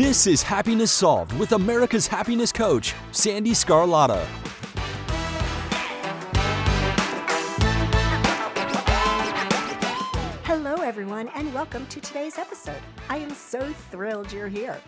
This is Happiness Solved with America's happiness coach, Sandee Sgarlata. Hello, everyone, and welcome to today's episode. I am so thrilled you're here.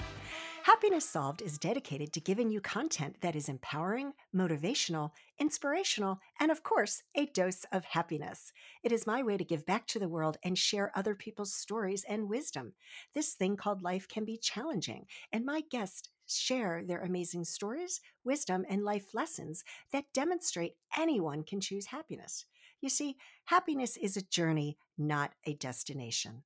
Happiness Solved is dedicated to giving you content that is empowering, motivational, inspirational, and of course, a dose of happiness. It is my way to give back to the world and share other people's stories and wisdom. This thing called life can be challenging, and my guests share their amazing stories, wisdom, and life lessons that demonstrate anyone can choose happiness. You see, happiness is a journey, not a destination.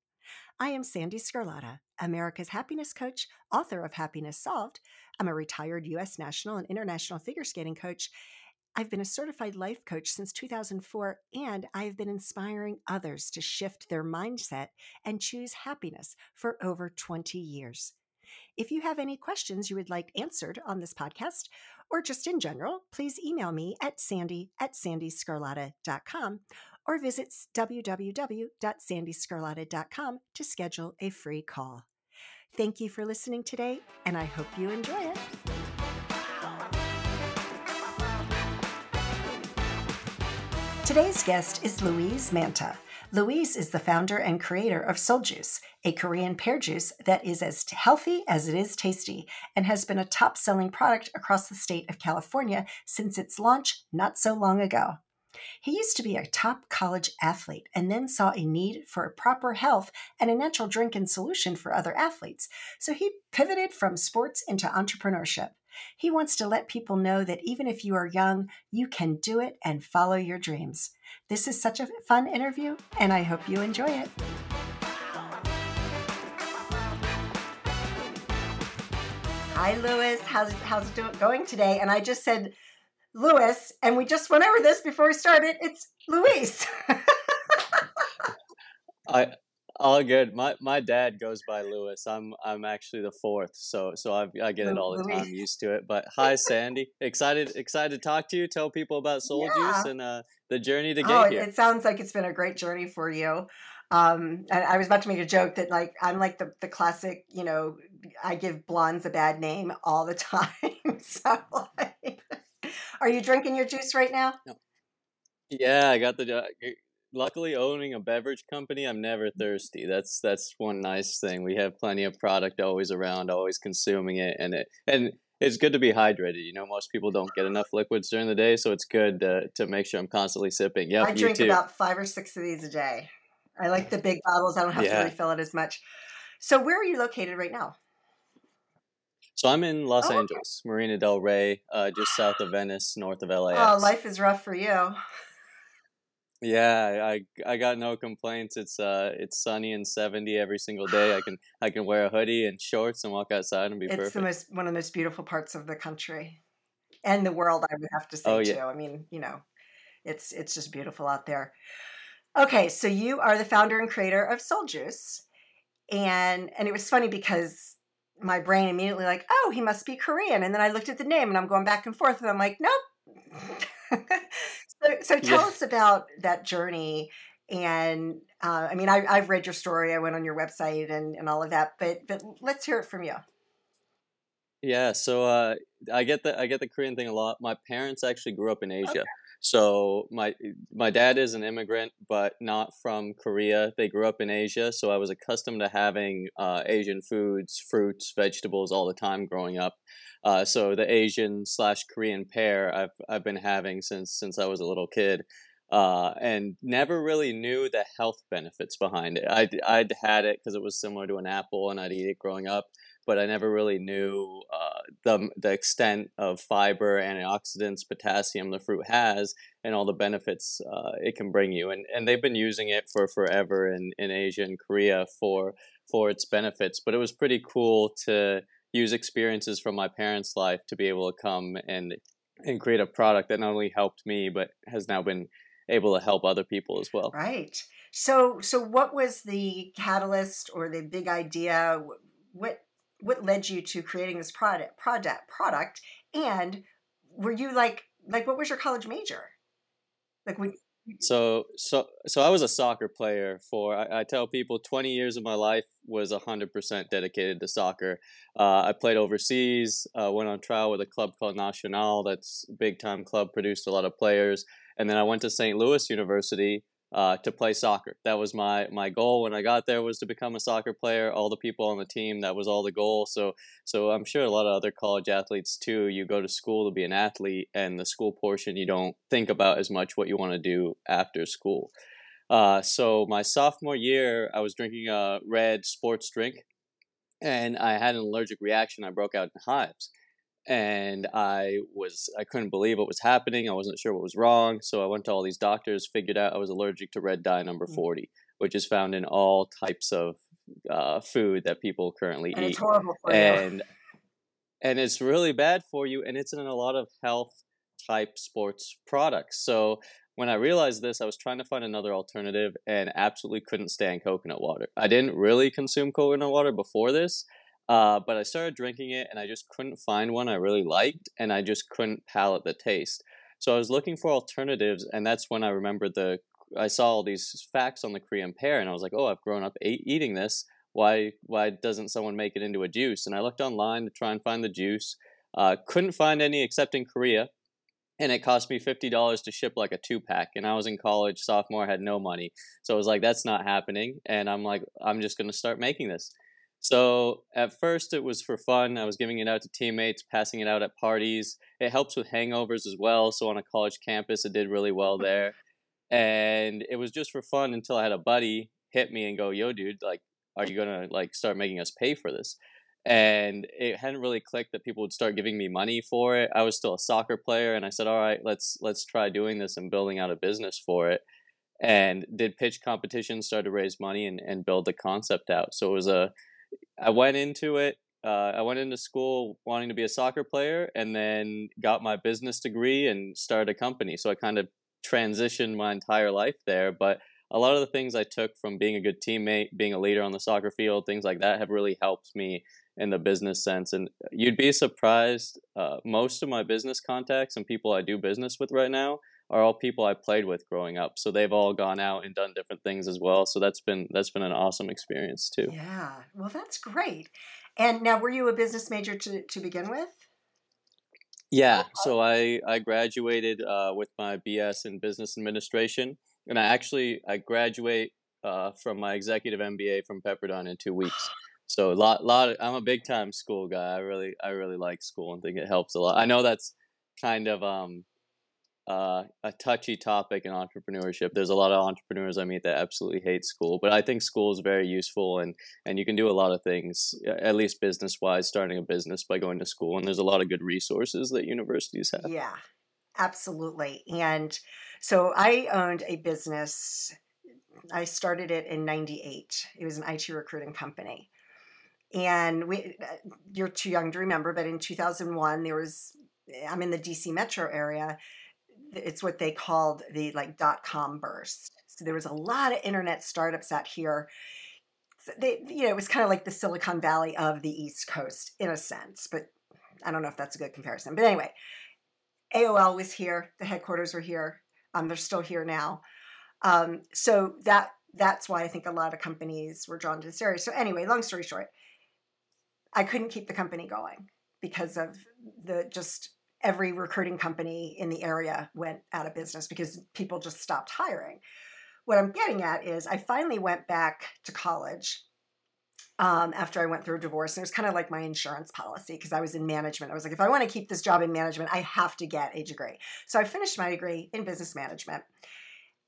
I am Sandee Sgarlata, America's happiness coach, author of Happiness Solved. I'm a retired U.S. national and international figure skating coach. I've been a certified life coach since 2004, and I've been inspiring others to shift their mindset and choose happiness for over 20 years. If you have any questions you would like answered on this podcast, or just in general, please email me at sandee at sandeesgarlata.com or visit www.sandeesgarlata.com to schedule a free call. Thank you for listening today, and I hope you enjoy it. Today's guest is Luis Manta. Louise is the founder and creator of Seoul Juice, a Korean pear juice that is as healthy as it is tasty and has been a top selling product across the state of California since its launch not so long ago. He used to be a top college athlete and then saw a need for a proper health and a natural drink and solution for other athletes. So he pivoted from sports into entrepreneurship. He wants to let people know that even if you are young, you can do it and follow your dreams. This is such a fun interview, and I hope you enjoy it. Hi, Lewis. How's, how's it going today? And I just said Lewis, and we just went over this before we started. It's Luis. I all good. My my dad goes by Lewis. I'm I'm actually the fourth, so so I I get it all the time, I'm used to it. But hi, Sandee. excited excited to talk to you. Tell people about Seoul yeah. Juice and uh, the journey to get oh, here. It sounds like it's been a great journey for you. Um, and I was about to make a joke that like I'm like the the classic, you know, I give blondes a bad name all the time. so like, are you drinking your juice right now? No. Yeah, I got the. Uh, luckily, owning a beverage company, I'm never thirsty. That's that's one nice thing. We have plenty of product always around, always consuming it, and it and it's good to be hydrated. You know, most people don't get enough liquids during the day, so it's good to, to make sure I'm constantly sipping. Yeah, I drink about five or six of these a day. I like the big bottles. I don't have yeah. to refill it as much. So, where are you located right now? So I'm in Los oh, Angeles, okay. Marina Del Rey, uh, just south of Venice, north of LAX. Oh, life is rough for you. Yeah, I I got no complaints. It's uh it's sunny and seventy every single day. I can I can wear a hoodie and shorts and walk outside and be perfect. it's perfect. the most one of the most beautiful parts of the country and the world. I would have to say oh, yeah. too. I mean, you know, it's it's just beautiful out there. Okay, so you are the founder and creator of Seoul Juice, and and it was funny because my brain immediately like, oh, he must be Korean. And then I looked at the name and I'm going back and forth and I'm like, nope. so, so tell yeah. us about that journey. And uh, I mean, I, I've read your story. I went on your website and, and all of that, but but let's hear it from you. Yeah, so uh, I get the I get the Korean thing a lot. My parents actually grew up in Asia. Okay. So my my dad is an immigrant, but not from Korea. They grew up in Asia, so I was accustomed to having uh, Asian foods, fruits, vegetables all the time growing up. Uh, so the Asian slash Korean pear I've I've been having since since I was a little kid, uh, and never really knew the health benefits behind it. I'd I'd had it because it was similar to an apple, and I'd eat it growing up but I never really knew uh, the the extent of fiber, antioxidants, potassium the fruit has, and all the benefits uh, it can bring you. And and they've been using it for forever in, in Asia and Korea for for its benefits. But it was pretty cool to use experiences from my parents' life to be able to come and and create a product that not only helped me but has now been able to help other people as well. Right. So so what was the catalyst or the big idea? What what led you to creating this product product product and were you like like what was your college major like when So so so I was a soccer player for I, I tell people twenty years of my life was hundred percent dedicated to soccer. Uh, I played overseas. Uh, went on trial with a club called Nacional. That's big time club. Produced a lot of players, and then I went to St. Louis University uh, to play soccer. That was my my goal when I got there was to become a soccer player. All the people on the team, that was all the goal. So so I'm sure a lot of other college athletes too. You go to school to be an athlete, and the school portion you don't think about as much what you want to do after school. Uh, so my sophomore year, I was drinking a red sports drink, and I had an allergic reaction. I broke out in hives and I was I couldn't believe what was happening. I wasn't sure what was wrong, so I went to all these doctors. Figured out I was allergic to red dye number mm. forty, which is found in all types of uh, food that people currently and eat. It's horrible for and, you. And it's really bad for you, and it's in a lot of health type sports products. So when I realized this, I was trying to find another alternative and absolutely couldn't stand coconut water. I didn't really consume coconut water before this, uh, but I started drinking it and I just couldn't find one I really liked and I just couldn't palate the taste. So I was looking for alternatives and that's when I remembered the I saw all these facts on the Korean pear and I was like, "Oh, I've grown up eating this. Why why doesn't someone make it into a juice?" And I looked online to try and find the juice. Uh, couldn't find any except in Korea. And it cost me fifty dollars to ship like a two pack, and I was in college, sophomore, had no money, so I was like, "That's not happening." And I'm like, "I'm just gonna start making this." So at first it was for fun. I was giving it out to teammates, passing it out at parties. It helps with hangovers as well. So on a college campus, it did really well mm-hmm. there. And it was just for fun until I had a buddy hit me and go, "Yo, dude, like, are you gonna like start making us pay for this?" And it hadn't really clicked that people would start giving me money for it. I was still a soccer player, and I said, "All right, let's let's try doing this and building out a business for it." And did pitch competitions, started to raise money and, and build the concept out. So it was a I went into it. Uh, I went into school wanting to be a soccer player, and then got my business degree and started a company. So I kind of transitioned my entire life there. But a lot of the things I took from being a good teammate, being a leader on the soccer field, things like that, have really helped me in the business sense. And you'd be surprised. Uh, most of my business contacts and people I do business with right now are all people I played with growing up. So they've all gone out and done different things as well. So that's been that's been an awesome experience too. Yeah. Well, that's great. And now were you a business major to to begin with? Yeah, so I I graduated uh, with my BS in business administration, and I actually I graduate uh, from my executive MBA from Pepperdine in two weeks. So a lot lot of, I'm a big time school guy. I really I really like school and think it helps a lot. I know that's kind of um uh, a touchy topic in entrepreneurship. There's a lot of entrepreneurs I meet that absolutely hate school, but I think school is very useful and and you can do a lot of things, at least business wise, starting a business by going to school. And there's a lot of good resources that universities have. Yeah, absolutely. And so I owned a business. I started it in '98. It was an IT recruiting company. And we, uh, you're too young to remember, but in 2001, there was, I'm in the DC metro area it's what they called the like dot com burst. So there was a lot of internet startups out here. So they, you know, it was kind of like the Silicon Valley of the East Coast in a sense, but I don't know if that's a good comparison. But anyway, AOL was here. The headquarters were here. Um, they're still here now. Um, so that that's why I think a lot of companies were drawn to this area. So anyway, long story short, I couldn't keep the company going because of the just every recruiting company in the area went out of business because people just stopped hiring. What I'm getting at is I finally went back to college um, after I went through a divorce. And it was kind of like my insurance policy because I was in management. I was like, if I want to keep this job in management, I have to get a degree. So I finished my degree in business management.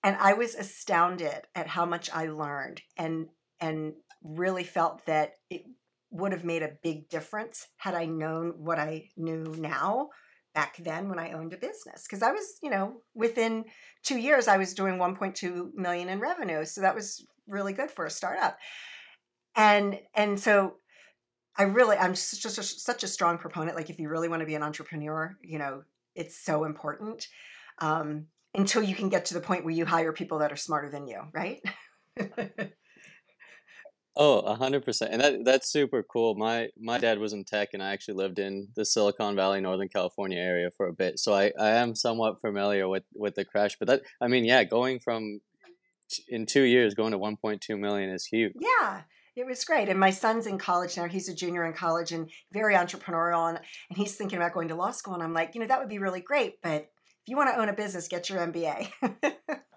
And I was astounded at how much I learned and and really felt that it would have made a big difference had I known what I knew now back then when I owned a business because I was, you know, within 2 years I was doing 1.2 million in revenue. So that was really good for a startup. And and so I really I'm just, a, such a strong proponent like if you really want to be an entrepreneur, you know, it's so important. Um, until you can get to the point where you hire people that are smarter than you, right? Oh, a hundred percent, and that that's super cool. My my dad was in tech, and I actually lived in the Silicon Valley, Northern California area for a bit, so I, I am somewhat familiar with with the crash. But that I mean, yeah, going from in two years going to one point two million is huge. Yeah, it was great. And my son's in college now. He's a junior in college and very entrepreneurial, and, and he's thinking about going to law school. And I'm like, you know, that would be really great, but if you want to own a business, get your MBA.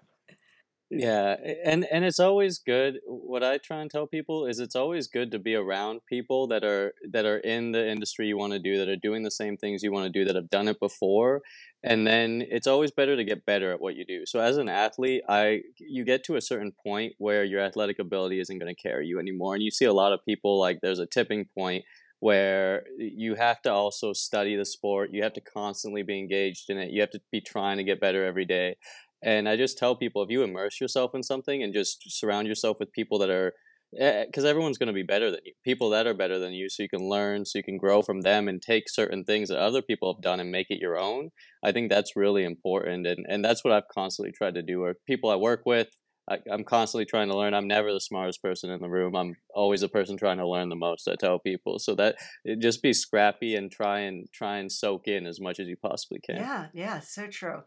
Yeah, and and it's always good. What I try and tell people is it's always good to be around people that are that are in the industry you want to do, that are doing the same things you want to do, that have done it before, and then it's always better to get better at what you do. So as an athlete, I you get to a certain point where your athletic ability isn't going to carry you anymore, and you see a lot of people like there's a tipping point where you have to also study the sport. You have to constantly be engaged in it. You have to be trying to get better every day. And I just tell people if you immerse yourself in something and just surround yourself with people that are, because eh, everyone's going to be better than you, people that are better than you, so you can learn, so you can grow from them and take certain things that other people have done and make it your own. I think that's really important. And, and that's what I've constantly tried to do. Or people I work with, I, am constantly trying to learn. I'm never the smartest person in the room. I'm always the person trying to learn the most. I tell people so that just be scrappy and try and try and soak in as much as you possibly can. Yeah, yeah, so true.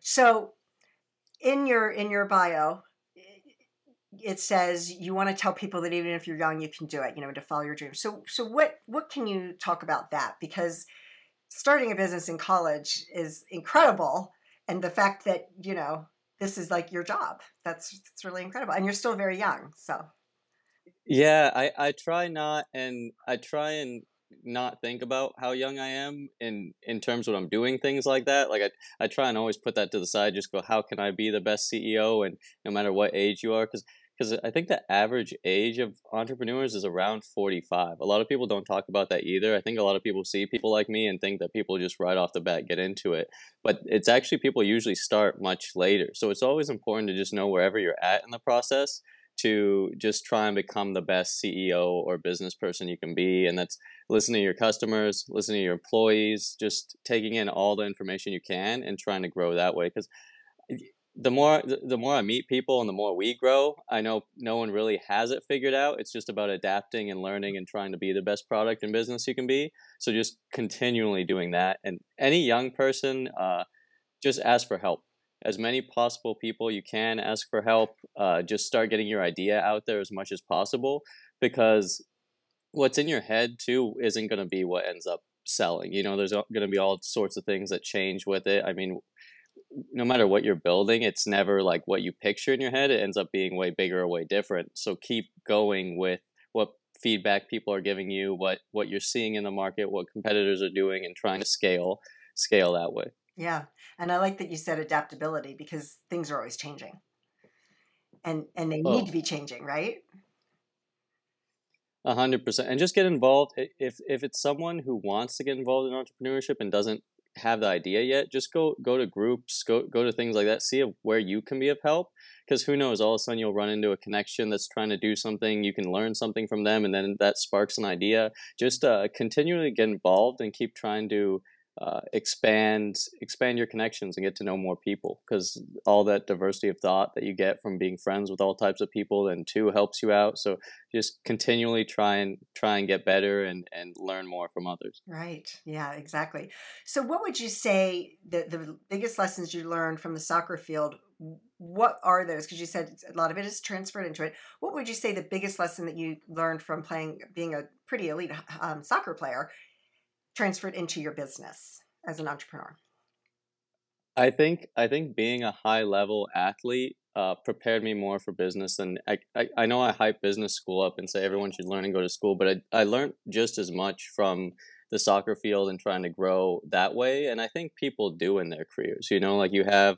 So in your in your bio it says you want to tell people that even if you're young you can do it you know to follow your dreams. So so what what can you talk about that? Because starting a business in college is incredible and the fact that you know this is like your job that's that's really incredible and you're still very young so. Yeah i i try not and i try and not think about how young I am in in terms of I'm doing things like that. Like I I try and always put that to the side. Just go, how can I be the best CEO? And no matter what age you are, because because I think the average age of entrepreneurs is around 45. A lot of people don't talk about that either. I think a lot of people see people like me and think that people just right off the bat get into it. But it's actually people usually start much later. So it's always important to just know wherever you're at in the process to just try and become the best CEO or business person you can be. And that's listening to your customers, listening to your employees, just taking in all the information you can and trying to grow that way. Because the more the more I meet people and the more we grow, I know no one really has it figured out. It's just about adapting and learning and trying to be the best product and business you can be. So just continually doing that. And any young person, uh, just ask for help as many possible people you can ask for help uh, just start getting your idea out there as much as possible because what's in your head too isn't going to be what ends up selling you know there's going to be all sorts of things that change with it i mean no matter what you're building it's never like what you picture in your head it ends up being way bigger or way different so keep going with what feedback people are giving you what what you're seeing in the market what competitors are doing and trying to scale scale that way yeah. And I like that you said adaptability because things are always changing. And and they need to be changing, right? A hundred percent. And just get involved. If if it's someone who wants to get involved in entrepreneurship and doesn't have the idea yet, just go go to groups, go go to things like that, see where you can be of help. Because who knows, all of a sudden you'll run into a connection that's trying to do something. You can learn something from them, and then that sparks an idea. Just uh, continually get involved and keep trying to uh, expand expand your connections and get to know more people because all that diversity of thought that you get from being friends with all types of people then too helps you out. So just continually try and try and get better and and learn more from others. Right. Yeah exactly. So what would you say the the biggest lessons you learned from the soccer field what are those? Because you said a lot of it is transferred into it. What would you say the biggest lesson that you learned from playing being a pretty elite um, soccer player transferred into your business as an entrepreneur? I think I think being a high level athlete uh, prepared me more for business than I, I, I know I hype business school up and say everyone should learn and go to school, but I, I learned just as much from the soccer field and trying to grow that way. And I think people do in their careers. You know, like you have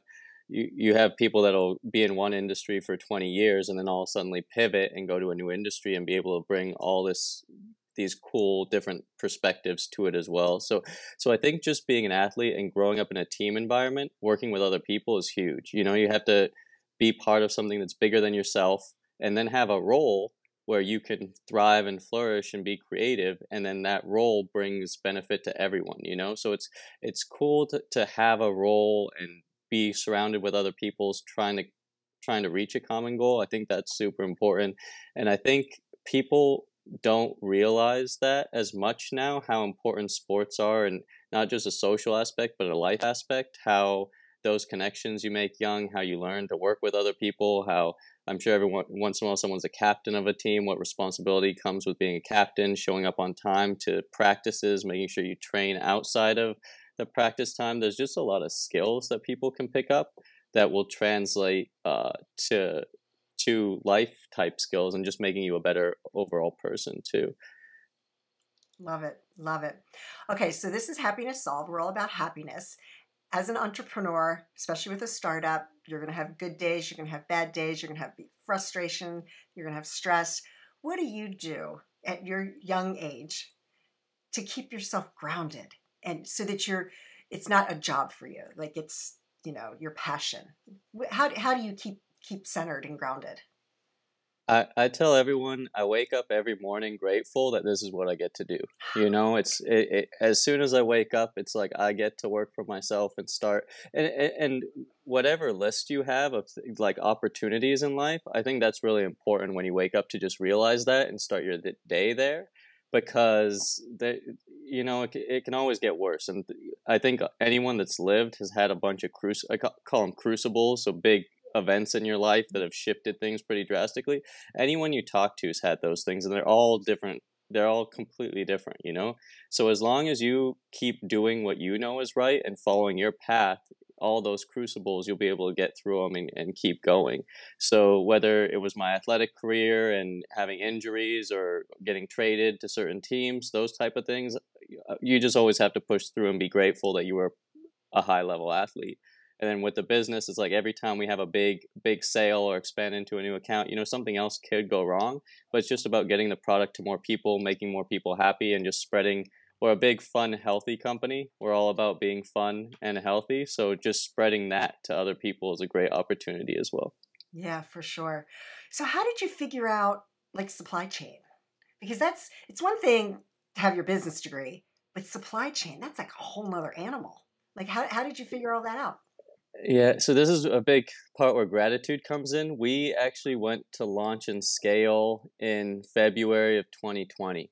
you, you have people that'll be in one industry for 20 years and then all suddenly pivot and go to a new industry and be able to bring all this these cool different perspectives to it as well. So so I think just being an athlete and growing up in a team environment, working with other people is huge. You know, you have to be part of something that's bigger than yourself and then have a role where you can thrive and flourish and be creative and then that role brings benefit to everyone you know so it's it's cool to, to have a role and be surrounded with other people trying to trying to reach a common goal i think that's super important and i think people don't realize that as much now how important sports are and not just a social aspect but a life aspect how those connections you make young how you learn to work with other people how i'm sure everyone once in a while someone's a captain of a team what responsibility comes with being a captain showing up on time to practices making sure you train outside of the practice time. There's just a lot of skills that people can pick up that will translate uh, to to life type skills and just making you a better overall person too. Love it. Love it. Okay, so this is Happiness Solved. We're all about happiness. As an entrepreneur, especially with a startup, you're going to have good days, you're going to have bad days, you're going to have frustration, you're going to have stress. What do you do at your young age to keep yourself grounded and so that you're it's not a job for you, like it's, you know, your passion. How how do you keep keep centered and grounded? I, I tell everyone I wake up every morning grateful that this is what I get to do. You know, it's it, it, as soon as I wake up, it's like I get to work for myself and start and and whatever list you have of like opportunities in life. I think that's really important when you wake up to just realize that and start your day there because that you know it, it can always get worse and i think anyone that's lived has had a bunch of cruci- i call them crucibles so big events in your life that have shifted things pretty drastically. Anyone you talk to has had those things, and they're all different. They're all completely different, you know? So as long as you keep doing what you know is right and following your path, all those crucibles, you'll be able to get through them and, and keep going. So whether it was my athletic career and having injuries or getting traded to certain teams, those type of things, uh, you just always have to push through and be grateful that you were a high level athlete. And then with the business, it's like every time we have a big, big sale or expand into a new account, you know, something else could go wrong. But it's just about getting the product to more people, making more people happy, and just spreading. We're a big, fun, healthy company. We're all about being fun and healthy. So just spreading that to other people is a great opportunity as well. Yeah, for sure. So how did you figure out like supply chain? Because that's it's one thing to have your business degree, but supply chain, that's like a whole nother animal. Like how, how did you figure all that out? Yeah, so this is a big part where gratitude comes in. We actually went to launch and scale in February of 2020.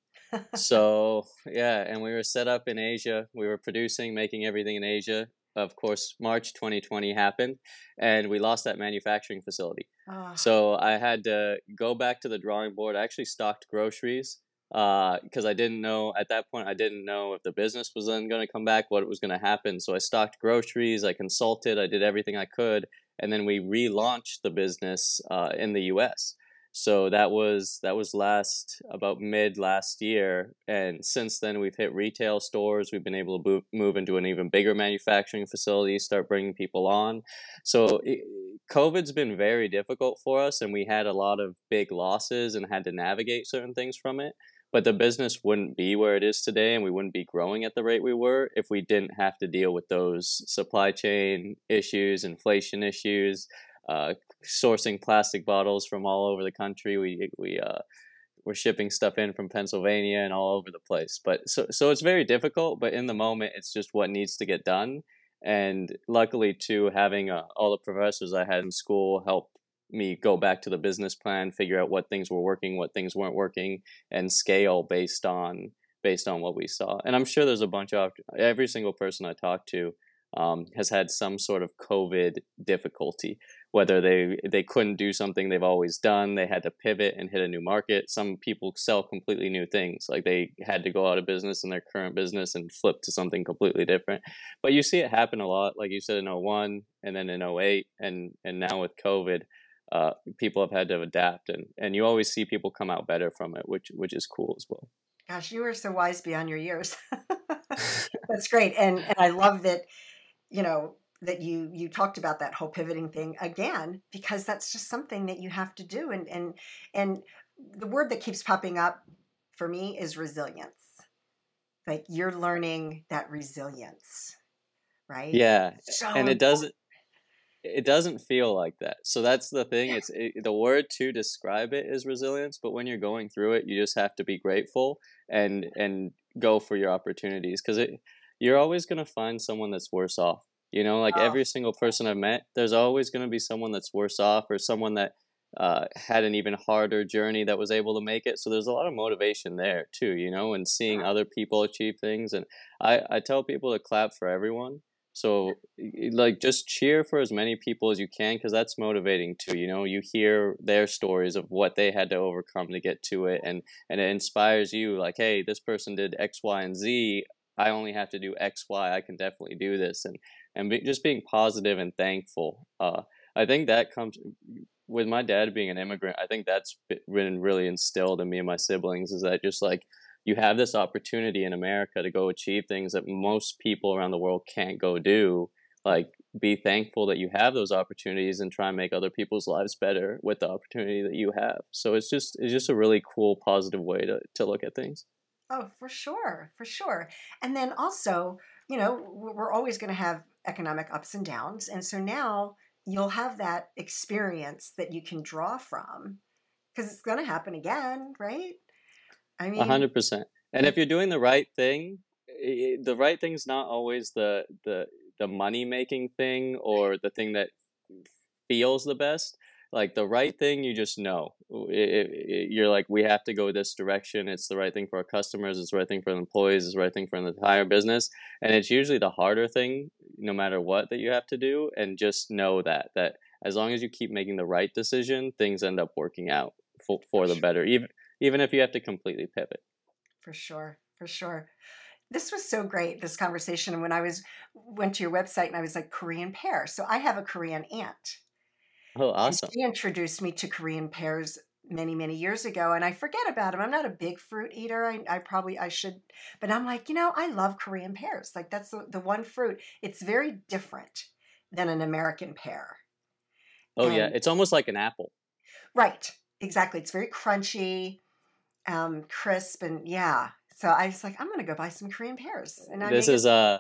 so, yeah, and we were set up in Asia. We were producing, making everything in Asia. Of course, March 2020 happened and we lost that manufacturing facility. Oh. So, I had to go back to the drawing board. I actually stocked groceries because uh, I didn't know at that point. I didn't know if the business was then going to come back, what was going to happen. So I stocked groceries, I consulted, I did everything I could, and then we relaunched the business uh, in the U.S. So that was that was last about mid last year, and since then we've hit retail stores. We've been able to move into an even bigger manufacturing facility, start bringing people on. So COVID's been very difficult for us, and we had a lot of big losses and had to navigate certain things from it but the business wouldn't be where it is today and we wouldn't be growing at the rate we were if we didn't have to deal with those supply chain issues inflation issues uh, sourcing plastic bottles from all over the country. We we uh, we're shipping stuff in from Pennsylvania and all over the place. But so so it's very difficult but in the moment it's just what needs to get done. And luckily too having uh, all the professors I had in school help me go back to the business plan, figure out what things were working, what things weren't working, and scale based on based on what we saw. And I'm sure there's a bunch of every single person I talked to um, has had some sort of COVID difficulty, whether they they couldn't do something they've always done, they had to pivot and hit a new market. Some people sell completely new things, like they had to go out of business in their current business and flip to something completely different. But you see it happen a lot, like you said in 01 and then in 08 and and now with COVID uh, people have had to adapt, and and you always see people come out better from it, which which is cool as well. Gosh, you are so wise beyond your years. That's great, and and I love that. You know that you you talked about that whole pivoting thing again because that's just something that you have to do, and and and the word that keeps popping up for me is resilience. Like you're learning that resilience, right? Yeah, so and it doesn't it doesn't feel like that. So that's the thing. It's it, the word to describe it is resilience, but when you're going through it, you just have to be grateful and and go for your opportunities because it you're always gonna find someone that's worse off. You know, like oh. every single person I've met, there's always gonna be someone that's worse off or someone that uh, had an even harder journey that was able to make it. So there's a lot of motivation there too, you know, and seeing other people achieve things. And I, I tell people to clap for everyone. So like just cheer for as many people as you can because that's motivating too. You know, you hear their stories of what they had to overcome to get to it, and and it inspires you. Like, hey, this person did X, Y, and Z. I only have to do X, Y. I can definitely do this, and and be, just being positive and thankful. Uh, I think that comes with my dad being an immigrant, I think that's been really instilled in me and my siblings is that just like you have this opportunity in America to go achieve things that most people around the world can't go do. Like, be thankful that you have those opportunities and try and make other people's lives better with the opportunity that you have. So it's just it's just a really cool, positive way to to look at things. Oh, for sure, for sure. And then also, you know, we're always going to have economic ups and downs, and so now you'll have that experience that you can draw from because it's going to happen again, right? I mean, hundred percent. And if you're doing the right thing, eh, the right thing's not always the the the money making thing or the thing that feels the best. Like the right thing you just know. It, it, it, you're like we have to go this direction. It's the right thing for our customers. It's the right thing for the employees. It's the right thing for the entire business. And it's usually the harder thing no matter what that you have to do and just know that that as long as you keep making the right decision things end up working out for, for the better. Even even if you have to completely pivot. For sure for sure. This was so great this conversation and when i was went to your website and i was like korean pear. So i have a korean aunt. Oh, awesome. She introduced me to Korean pears many many years ago and i forget about them i'm not a big fruit eater. I, I probably i should but i'm like you know i love korean pears. Like that's the, the one fruit it's very different than an american pear. Oh and, yeah it's almost like an apple. Right exactly it's very crunchy um crisp and yeah so i was like i'm gonna go buy some korean pears and I this is uh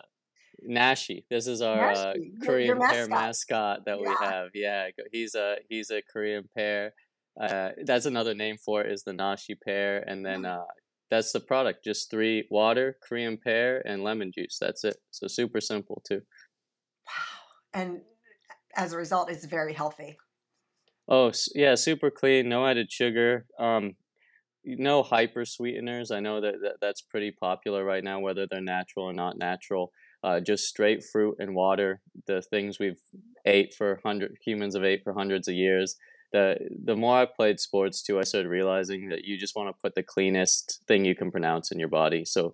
Nashi. This is our uh, Korean your pear mascot that yeah. we have. Yeah, he's a he's a Korean pear. Uh, that's another name for it is the Nashi pear, and then uh, that's the product. Just three water, Korean pear, and lemon juice. That's it. So super simple too. Wow! And as a result, it's very healthy. Oh yeah, super clean. No added sugar. Um, no hyper sweeteners. I know that, that that's pretty popular right now, whether they're natural or not natural uh, just straight fruit and water, the things we've ate for hundred humans have ate for hundreds of years. The the more I played sports too, I started realizing that you just want to put the cleanest thing you can pronounce in your body. So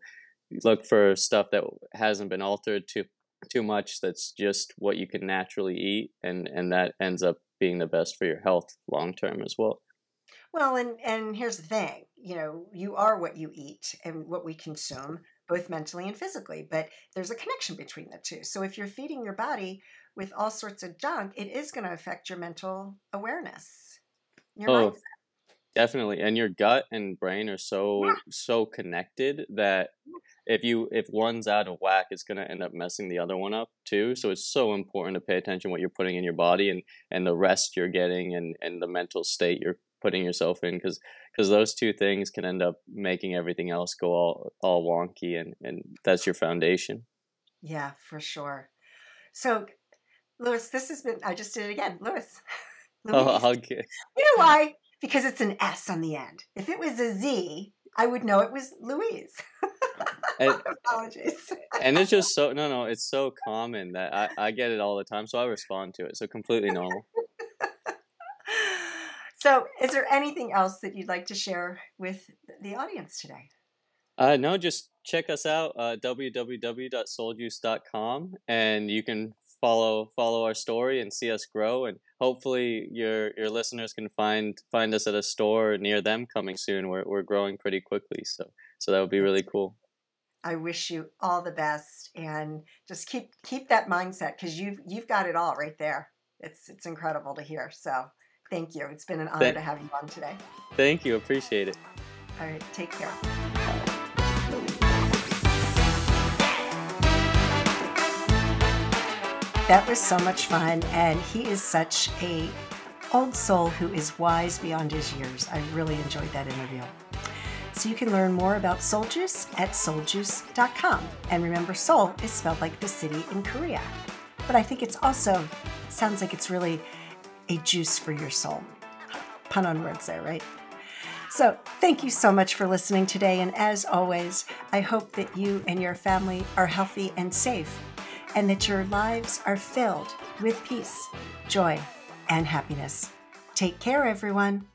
look for stuff that hasn't been altered too too much. That's just what you can naturally eat, and and that ends up being the best for your health long term as well. Well, and and here's the thing, you know, you are what you eat and what we consume both mentally and physically, but there's a connection between the two. So if you're feeding your body with all sorts of junk, it is going to affect your mental awareness. Your oh, mindset. definitely. And your gut and brain are so yeah. so connected that if you if one's out of whack, it's going to end up messing the other one up too. So it's so important to pay attention what you're putting in your body and and the rest you're getting and and the mental state you're putting yourself in because because those two things can end up making everything else go all all wonky and and that's your foundation. Yeah for sure. So lewis this has been i just did it again lewis. Oh okay. You know why? Because it's an s on the end. If it was a z i would know it was louise. And, apologies. and it's just so no no it's so common that I, I get it all the time so i respond to it so completely normal so, is there anything else that you'd like to share with the audience today? Uh, no, just check us out uh, www.seouljuice.com and you can follow follow our story and see us grow and hopefully your your listeners can find find us at a store near them coming soon we're, we're growing pretty quickly so so that would be really cool I wish you all the best and just keep keep that mindset because you've you've got it all right there. It's it's incredible to hear. So Thank you. It's been an honor Thank, to have you on today. Thank you. Appreciate it. All right. Take care. That was so much fun, and he is such a old soul who is wise beyond his years. I really enjoyed that interview. So you can learn more about Seoul Juice at seouljuice.com. And remember, Seoul is spelled like the city in Korea. But I think it's also sounds like it's really a juice for your soul. Pun on words there, right? So, thank you so much for listening today. And as always, I hope that you and your family are healthy and safe, and that your lives are filled with peace, joy, and happiness. Take care, everyone.